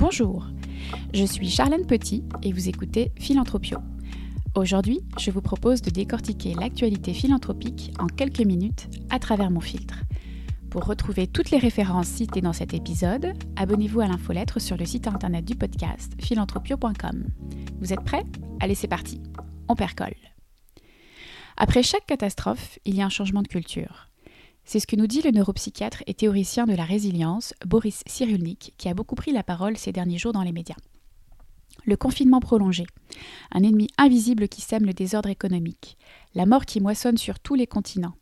Bonjour, je suis Charlène Petit et vous écoutez Philanthropio. Aujourd'hui, je vous propose de décortiquer l'actualité philanthropique en quelques minutes à travers mon filtre. Pour retrouver toutes les références citées dans cet épisode, abonnez-vous à l'infolettre sur le site internet du podcast philanthropio.com. Vous êtes prêts? Allez, c'est parti. On percole. Après chaque catastrophe, il y a un changement de culture. C'est ce que nous dit le neuropsychiatre et théoricien de la résilience, Boris Cyrulnik, qui a beaucoup pris la parole ces derniers jours dans les médias. Le confinement prolongé, un ennemi invisible qui sème le désordre économique, la mort qui moissonne sur tous les continents.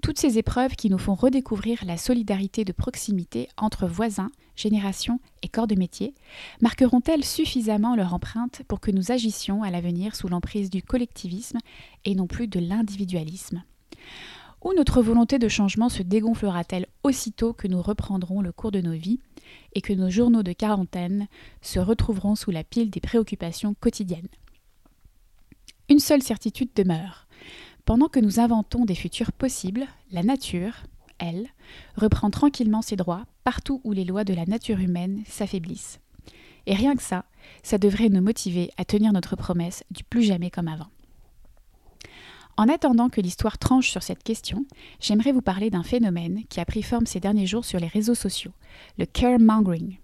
Toutes ces épreuves qui nous font redécouvrir la solidarité de proximité entre voisins, générations et corps de métier, marqueront-elles suffisamment leur empreinte pour que nous agissions à l'avenir sous l'emprise du collectivisme et non plus de l'individualisme? Ou notre volonté de changement se dégonflera-t-elle aussitôt que nous reprendrons le cours de nos vies et que nos journaux de quarantaine se retrouveront sous la pile des préoccupations quotidiennes? Une seule certitude demeure. Pendant que nous inventons des futurs possibles, la nature, elle, reprend tranquillement ses droits partout où les lois de la nature humaine s'affaiblissent. Et rien que ça, ça devrait nous motiver à tenir notre promesse du plus jamais comme avant. En attendant que l'histoire tranche sur cette question, j'aimerais vous parler d'un phénomène qui a pris forme ces derniers jours sur les réseaux sociaux, le caremongering.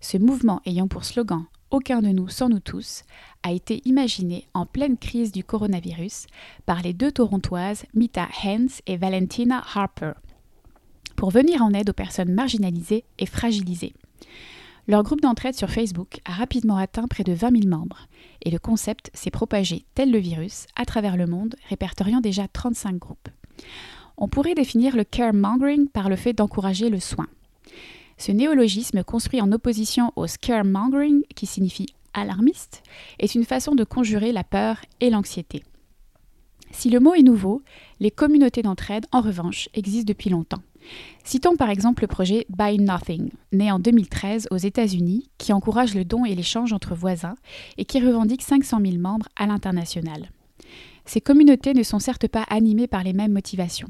Ce mouvement ayant pour slogan Aucun de nous sans nous tous a été imaginé en pleine crise du coronavirus par les deux torontoises Mita Hens et Valentina Harper pour venir en aide aux personnes marginalisées et fragilisées. Leur groupe d'entraide sur Facebook a rapidement atteint près de 20 000 membres et le concept s'est propagé tel le virus à travers le monde, répertoriant déjà 35 groupes. On pourrait définir le caremongering par le fait d'encourager le soin. Ce néologisme, construit en opposition au scaremongering, qui signifie alarmiste, est une façon de conjurer la peur et l'anxiété. Si le mot est nouveau, les communautés d'entraide, en revanche, existent depuis longtemps. Citons par exemple le projet Buy Nothing, né en 2013 aux États-Unis, qui encourage le don et l'échange entre voisins et qui revendique 500 000 membres à l'international. Ces communautés ne sont certes pas animées par les mêmes motivations,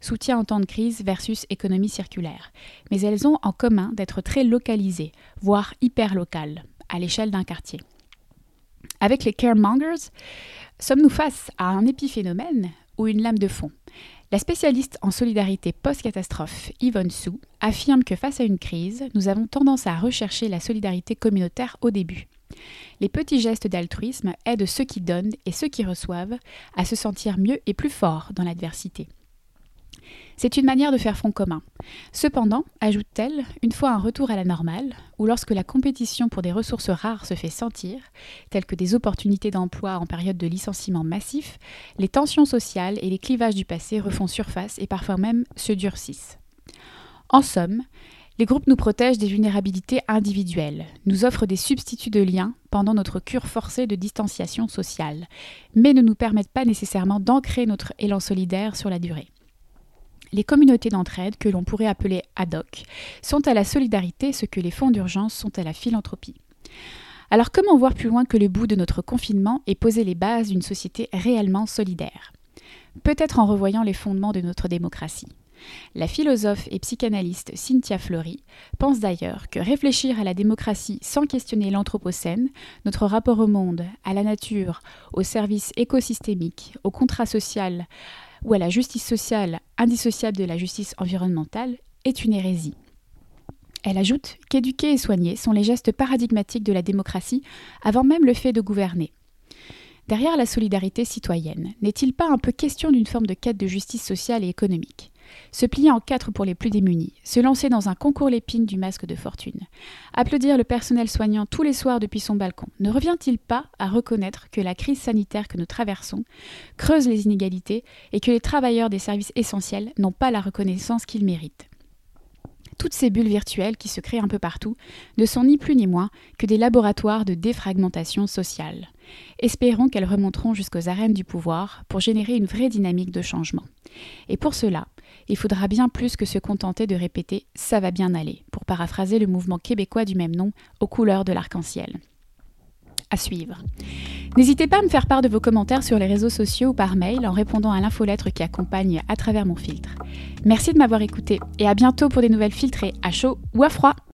soutien en temps de crise versus économie circulaire, mais elles ont en commun d'être très localisées, voire hyper locales, à l'échelle d'un quartier. Avec les caremongers, sommes-nous face à un épiphénomène ou une lame de fond? La spécialiste en solidarité post-catastrophe Yvonne Sou affirme que face à une crise, nous avons tendance à rechercher la solidarité communautaire au début. Les petits gestes d'altruisme aident ceux qui donnent et ceux qui reçoivent à se sentir mieux et plus forts dans l'adversité. C'est une manière de faire front commun. Cependant, ajoute-t-elle, une fois un retour à la normale, ou lorsque la compétition pour des ressources rares se fait sentir, telles que des opportunités d'emploi en période de licenciement massif, les tensions sociales et les clivages du passé refont surface et parfois même se durcissent. En somme, les groupes nous protègent des vulnérabilités individuelles, nous offrent des substituts de liens pendant notre cure forcée de distanciation sociale, mais ne nous permettent pas nécessairement d'ancrer notre élan solidaire sur la durée. Les communautés d'entraide, que l'on pourrait appeler ad hoc, sont à la solidarité ce que les fonds d'urgence sont à la philanthropie. Alors comment voir plus loin que le bout de notre confinement et poser les bases d'une société réellement solidaire? Peut-être en revoyant les fondements de notre démocratie. La philosophe et psychanalyste Cynthia Fleury pense d'ailleurs que réfléchir à la démocratie sans questionner l'anthropocène, notre rapport au monde, à la nature, aux services écosystémiques, au contrat social, ou à la justice sociale indissociable de la justice environnementale est une hérésie. Elle ajoute qu'éduquer et soigner sont les gestes paradigmatiques de la démocratie avant même le fait de gouverner. Derrière la solidarité citoyenne, n'est-il pas un peu question d'une forme de quête de justice sociale et économique? Se plier en quatre pour les plus démunis, se lancer dans un concours l'épine du masque de fortune, applaudir le personnel soignant tous les soirs depuis son balcon, ne revient-il pas à reconnaître que la crise sanitaire que nous traversons creuse les inégalités et que les travailleurs des services essentiels n'ont pas la reconnaissance qu'ils méritent? Toutes ces bulles virtuelles qui se créent un peu partout ne sont ni plus ni moins que des laboratoires de défragmentation sociale. Espérons qu'elles remonteront jusqu'aux arènes du pouvoir pour générer une vraie dynamique de changement. Et pour cela, il faudra bien plus que se contenter de répéter ça va bien aller, pour paraphraser le mouvement québécois du même nom aux couleurs de l'arc-en-ciel. À suivre. N'hésitez pas à me faire part de vos commentaires sur les réseaux sociaux ou par mail en répondant à l'infolettre qui accompagne à travers mon filtre. Merci de m'avoir écouté et à bientôt pour des nouvelles filtrées à chaud ou à froid.